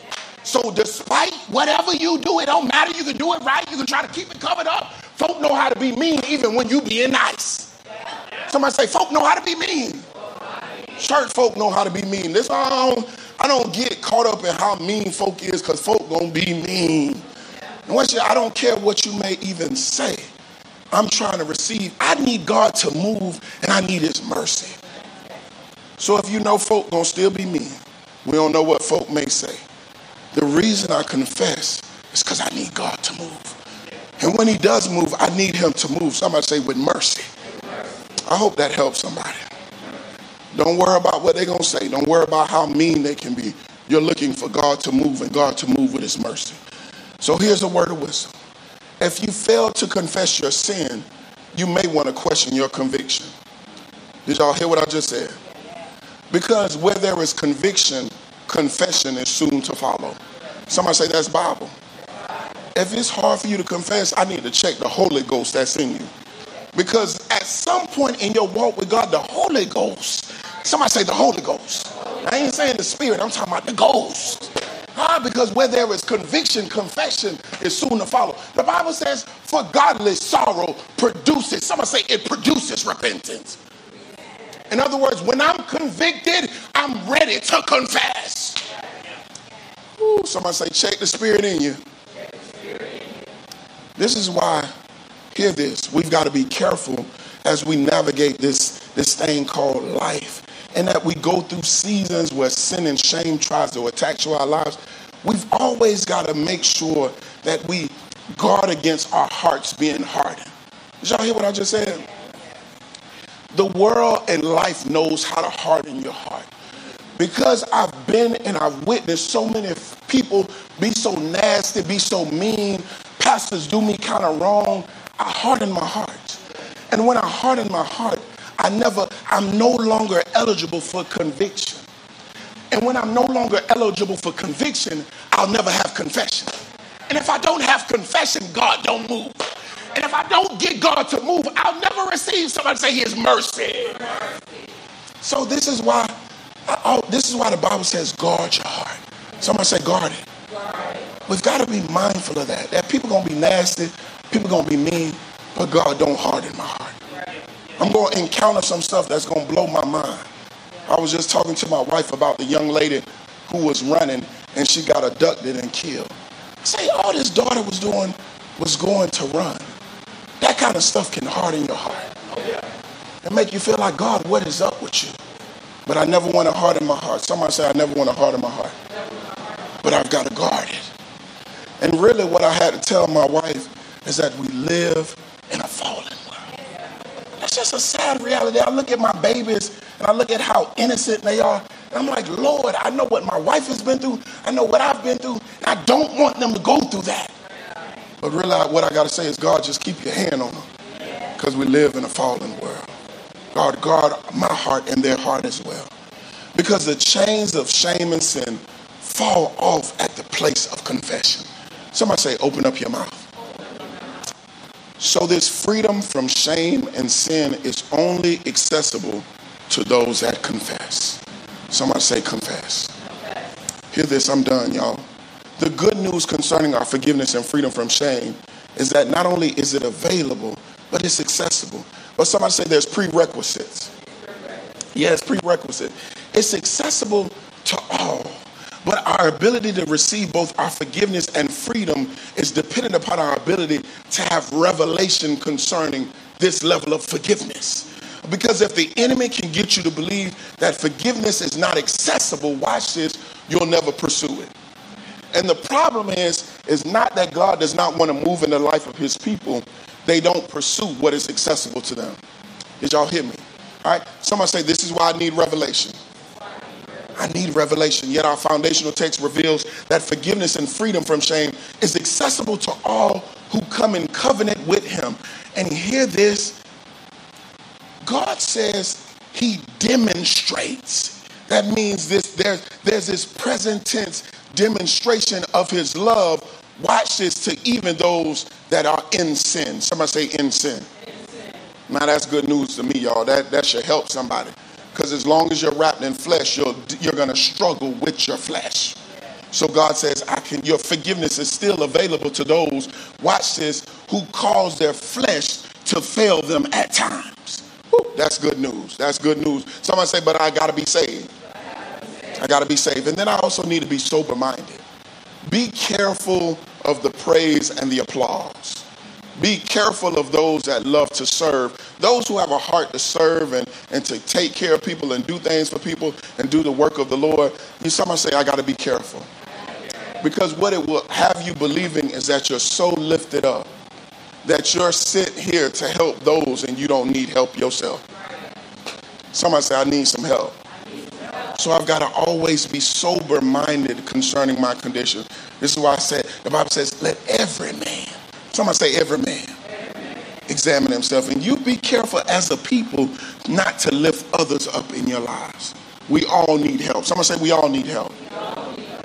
Speaker 1: So despite whatever you do, it don't matter. You can do it right. You can try to keep it covered up. Folk know how to be mean even when you being nice. Somebody say, folk know how to be mean. Church folk know how to be mean. This I don't, I don't get caught up in how mean folk is because folk gonna be mean. And once you, I don't care what you may even say. I'm trying to receive. I need God to move and I need his mercy. So if you know folk gonna still be mean, we don't know what folk may say. The reason I confess is because I need God to move. And when he does move, I need him to move. Somebody say with mercy. I hope that helps somebody. Don't worry about what they're gonna say. Don't worry about how mean they can be. You're looking for God to move and God to move with his mercy. So here's a word of wisdom. If you fail to confess your sin, you may want to question your conviction. Did y'all hear what I just said? Because where there is conviction, confession is soon to follow. Somebody say that's Bible. If it's hard for you to confess, I need to check the Holy Ghost that's in you. Because at some point in your walk with God, the Holy Ghost, somebody say the Holy Ghost. I ain't saying the Spirit, I'm talking about the Ghost. Why? Because where there is conviction, confession is soon to follow. The Bible says, for godly sorrow produces, someone say it produces repentance. In other words, when I'm convicted, I'm ready to confess. Ooh, somebody say, check the spirit in you. This is why, hear this, we've got to be careful as we navigate this, this thing called life. And that we go through seasons where sin and shame tries to attack to our lives. We've always got to make sure that we guard against our hearts being hardened. Did y'all hear what I just said? The world and life knows how to harden your heart. Because I've been and I've witnessed so many people be so nasty, be so mean, pastors do me kind of wrong, I harden my heart. And when I harden my heart, I never, I'm no longer eligible for conviction. And when I'm no longer eligible for conviction, I'll never have confession. And if I don't have confession, God don't move. And if I don't get God to move, I'll never receive somebody say his mercy. So this is why oh, this is why the Bible says guard your heart. Somebody say guard it. We've got to be mindful of that. That people gonna be nasty, people gonna be mean, but God don't harden my heart. I'm gonna encounter some stuff that's gonna blow my mind. I was just talking to my wife about the young lady who was running and she got abducted and killed. Say all this daughter was doing was going to run. That kind of stuff can harden your heart. And make you feel like, God, what is up with you? But I never want to harden my heart. Somebody say, I never want to harden my heart. But I've got to guard it. And really, what I had to tell my wife is that we live in a fallen. That's just a sad reality. I look at my babies and I look at how innocent they are. And I'm like, Lord, I know what my wife has been through. I know what I've been through. I don't want them to go through that. But really, what I got to say is, God, just keep your hand on them because we live in a fallen world. God, guard my heart and their heart as well. Because the chains of shame and sin fall off at the place of confession. Somebody say, open up your mouth. So, this freedom from shame and sin is only accessible to those that confess. Somebody say, confess. Hear this, I'm done, y'all. The good news concerning our forgiveness and freedom from shame is that not only is it available, but it's accessible. But somebody say there's prerequisites. Yes, prerequisite. It's accessible to all. But our ability to receive both our forgiveness and freedom is dependent upon our ability to have revelation concerning this level of forgiveness. Because if the enemy can get you to believe that forgiveness is not accessible, watch this, you'll never pursue it. And the problem is, is not that God does not want to move in the life of his people. They don't pursue what is accessible to them. Did y'all hear me? All right. Somebody say, This is why I need revelation. I need revelation. Yet our foundational text reveals that forgiveness and freedom from shame is accessible to all who come in covenant with him. And hear this God says he demonstrates. That means this there's there's this present tense demonstration of his love, watch this, to even those that are in sin. Somebody say in sin. Now that's good news to me, y'all. That, that should help somebody. Because as long as you're wrapped in flesh, you're, you're going to struggle with your flesh. So God says, I can, your forgiveness is still available to those, watch this, who cause their flesh to fail them at times. Whew, that's good news. That's good news. Somebody say, but I got to be saved. I got to be saved. And then I also need to be sober minded. Be careful of the praise and the applause. Be careful of those that love to serve, those who have a heart to serve and, and to take care of people and do things for people and do the work of the Lord. You somebody say, I got to be careful. Because what it will have you believing is that you're so lifted up that you're sent here to help those and you don't need help yourself. Somebody say, I need some help. So I've got to always be sober minded concerning my condition. This is why I said, the Bible says, let every man, somebody say, every man, examine himself. And you be careful as a people not to lift others up in your lives. We all need help. Somebody say, we all need help.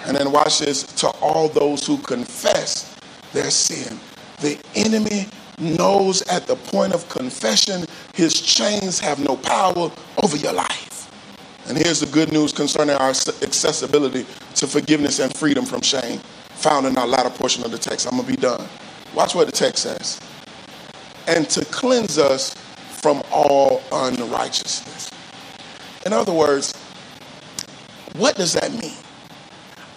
Speaker 1: And then watch this to all those who confess their sin. The enemy knows at the point of confession, his chains have no power over your life. And here's the good news concerning our accessibility to forgiveness and freedom from shame, found in our latter portion of the text. I'm going to be done. Watch what the text says. And to cleanse us from all unrighteousness. In other words, what does that mean?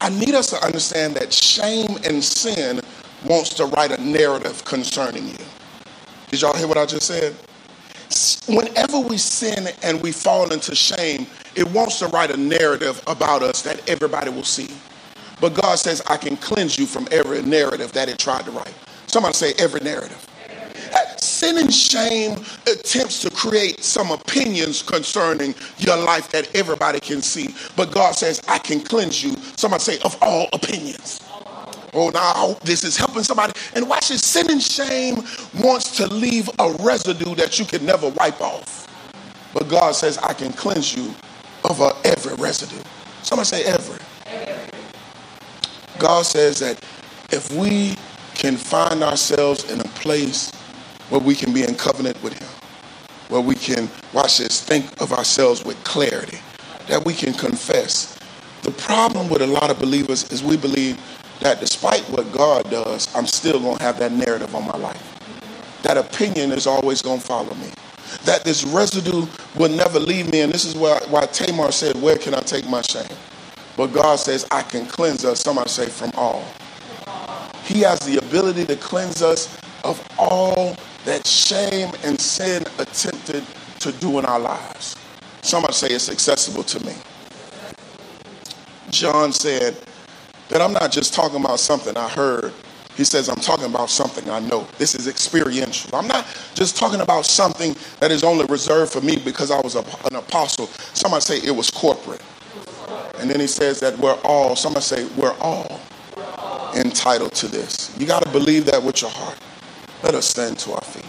Speaker 1: I need us to understand that shame and sin wants to write a narrative concerning you. Did y'all hear what I just said? whenever we sin and we fall into shame, it wants to write a narrative about us that everybody will see. But God says, I can cleanse you from every narrative that it tried to write. Somebody say, every narrative. Sin and shame attempts to create some opinions concerning your life that everybody can see. But God says, I can cleanse you. Somebody say, of all opinions. Oh, now I hope this is helping somebody. And watch this sin and shame wants to leave a residue that you can never wipe off. But God says, I can cleanse you of uh, every residue. Somebody say, every. God says that if we can find ourselves in a place where we can be in covenant with Him, where we can, watch this, think of ourselves with clarity, that we can confess. The problem with a lot of believers is we believe that despite what God does, I'm still going to have that narrative on my life. That opinion is always going to follow me. That this residue will never leave me. And this is why, why Tamar said, Where can I take my shame? But God says, I can cleanse us, somebody say, from all. He has the ability to cleanse us of all that shame and sin attempted to do in our lives. Somebody say it's accessible to me. John said that I'm not just talking about something I heard. He says, I'm talking about something I know. This is experiential. I'm not just talking about something that is only reserved for me because I was a, an apostle. Somebody say it was corporate. And then he says that we're all, somebody say, we're all entitled to this. You got to believe that with your heart. Let us stand to our feet.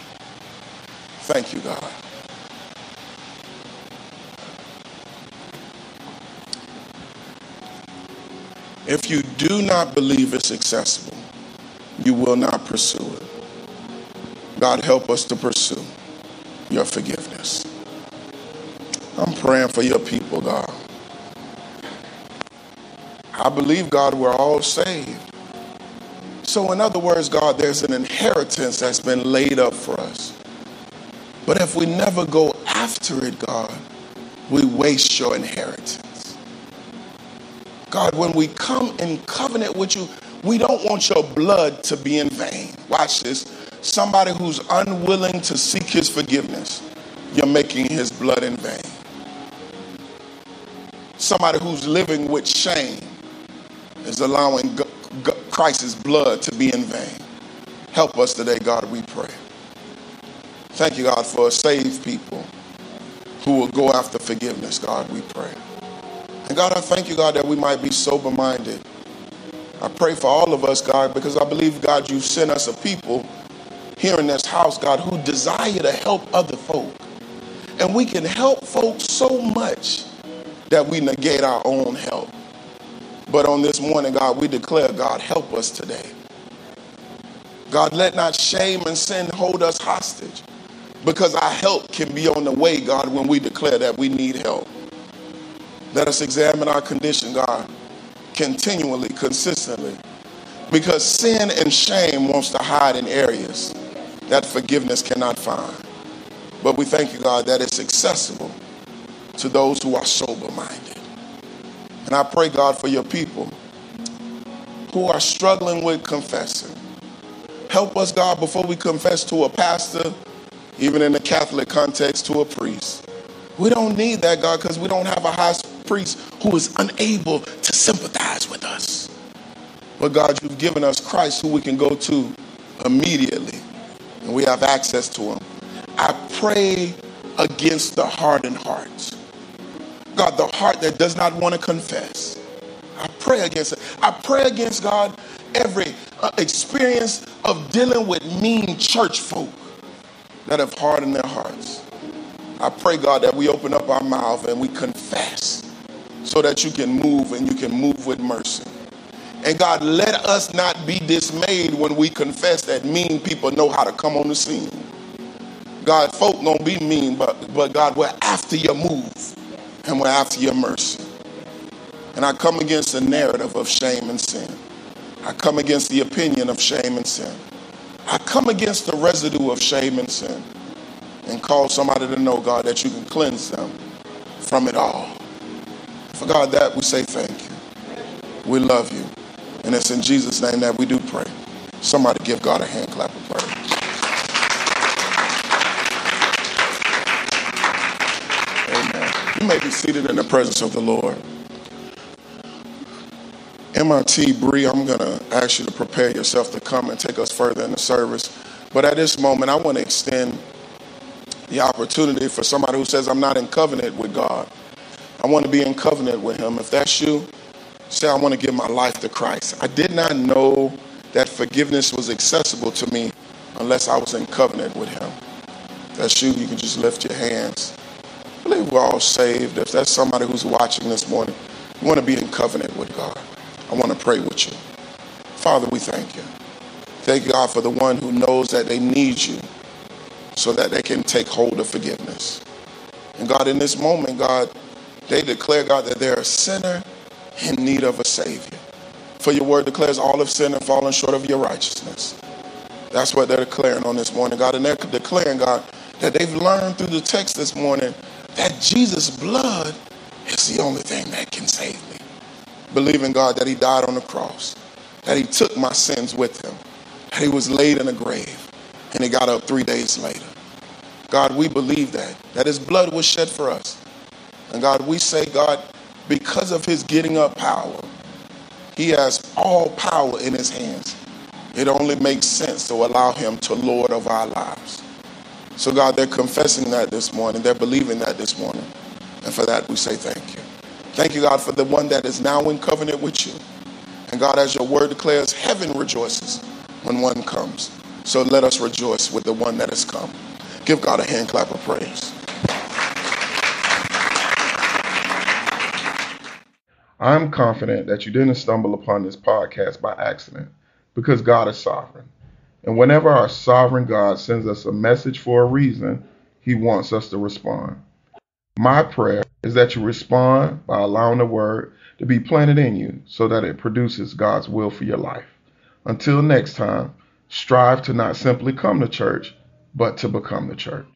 Speaker 1: Thank you, God. If you do not believe it's accessible, you will not pursue it. God, help us to pursue your forgiveness. I'm praying for your people, God. I believe, God, we're all saved. So, in other words, God, there's an inheritance that's been laid up for us. But if we never go after it, God, we waste your inheritance. God, when we come in covenant with you, we don't want your blood to be in vain. Watch this. Somebody who's unwilling to seek his forgiveness, you're making his blood in vain. Somebody who's living with shame is allowing Christ's blood to be in vain. Help us today, God, we pray. Thank you, God, for saved people who will go after forgiveness, God, we pray. And God, I thank you, God, that we might be sober minded. I pray for all of us, God, because I believe, God, you've sent us a people here in this house, God, who desire to help other folk. And we can help folks so much that we negate our own help. But on this morning, God, we declare, God, help us today. God, let not shame and sin hold us hostage because our help can be on the way, God, when we declare that we need help. Let us examine our condition, God, continually, consistently, because sin and shame wants to hide in areas that forgiveness cannot find. But we thank you, God, that it's accessible to those who are sober minded. And I pray, God, for your people who are struggling with confessing. Help us, God, before we confess to a pastor, even in the Catholic context, to a priest. We don't need that, God, because we don't have a high priest who is unable to sympathize with us. But God, you've given us Christ who we can go to immediately, and we have access to him. I pray against the hardened hearts. God, the heart that does not want to confess. I pray against it. I pray against God every uh, experience of dealing with mean church folk that have hardened their hearts. I pray, God, that we open up our mouth and we confess so that you can move and you can move with mercy. And God, let us not be dismayed when we confess that mean people know how to come on the scene. God, folk gonna be mean, but, but God, we're after your move and we're after your mercy. And I come against the narrative of shame and sin. I come against the opinion of shame and sin. I come against the residue of shame and sin and call somebody to know, God, that you can cleanse them from it all. For God, that we say thank you. We love you. And it's in Jesus' name that we do pray. Somebody give God a hand clap of praise. May be seated in the presence of the Lord. MIT Bree, I'm going to ask you to prepare yourself to come and take us further in the service. But at this moment, I want to extend the opportunity for somebody who says, I'm not in covenant with God. I want to be in covenant with Him. If that's you, say, I want to give my life to Christ. I did not know that forgiveness was accessible to me unless I was in covenant with Him. If that's you, you can just lift your hands. I believe we're all saved. If that's somebody who's watching this morning, you want to be in covenant with God. I want to pray with you. Father, we thank you. Thank God for the one who knows that they need you so that they can take hold of forgiveness. And God, in this moment, God, they declare, God, that they're a sinner in need of a Savior. For your word declares all of sin and fallen short of your righteousness. That's what they're declaring on this morning, God. And they're declaring, God, that they've learned through the text this morning that Jesus' blood is the only thing that can save me. Believing, God, that He died on the cross, that He took my sins with Him, that He was laid in a grave, and He got up three days later. God, we believe that, that His blood was shed for us. And God, we say, God, because of His getting up power, He has all power in His hands. It only makes sense to allow Him to Lord of our lives. So, God, they're confessing that this morning. They're believing that this morning. And for that, we say thank you. Thank you, God, for the one that is now in covenant with you. And God, as your word declares, heaven rejoices when one comes. So let us rejoice with the one that has come. Give God a hand clap of praise.
Speaker 2: I'm confident that you didn't stumble upon this podcast by accident because God is sovereign. And whenever our sovereign God sends us a message for a reason, he wants us to respond. My prayer is that you respond by allowing the word to be planted in you so that it produces God's will for your life. Until next time, strive to not simply come to church, but to become the church.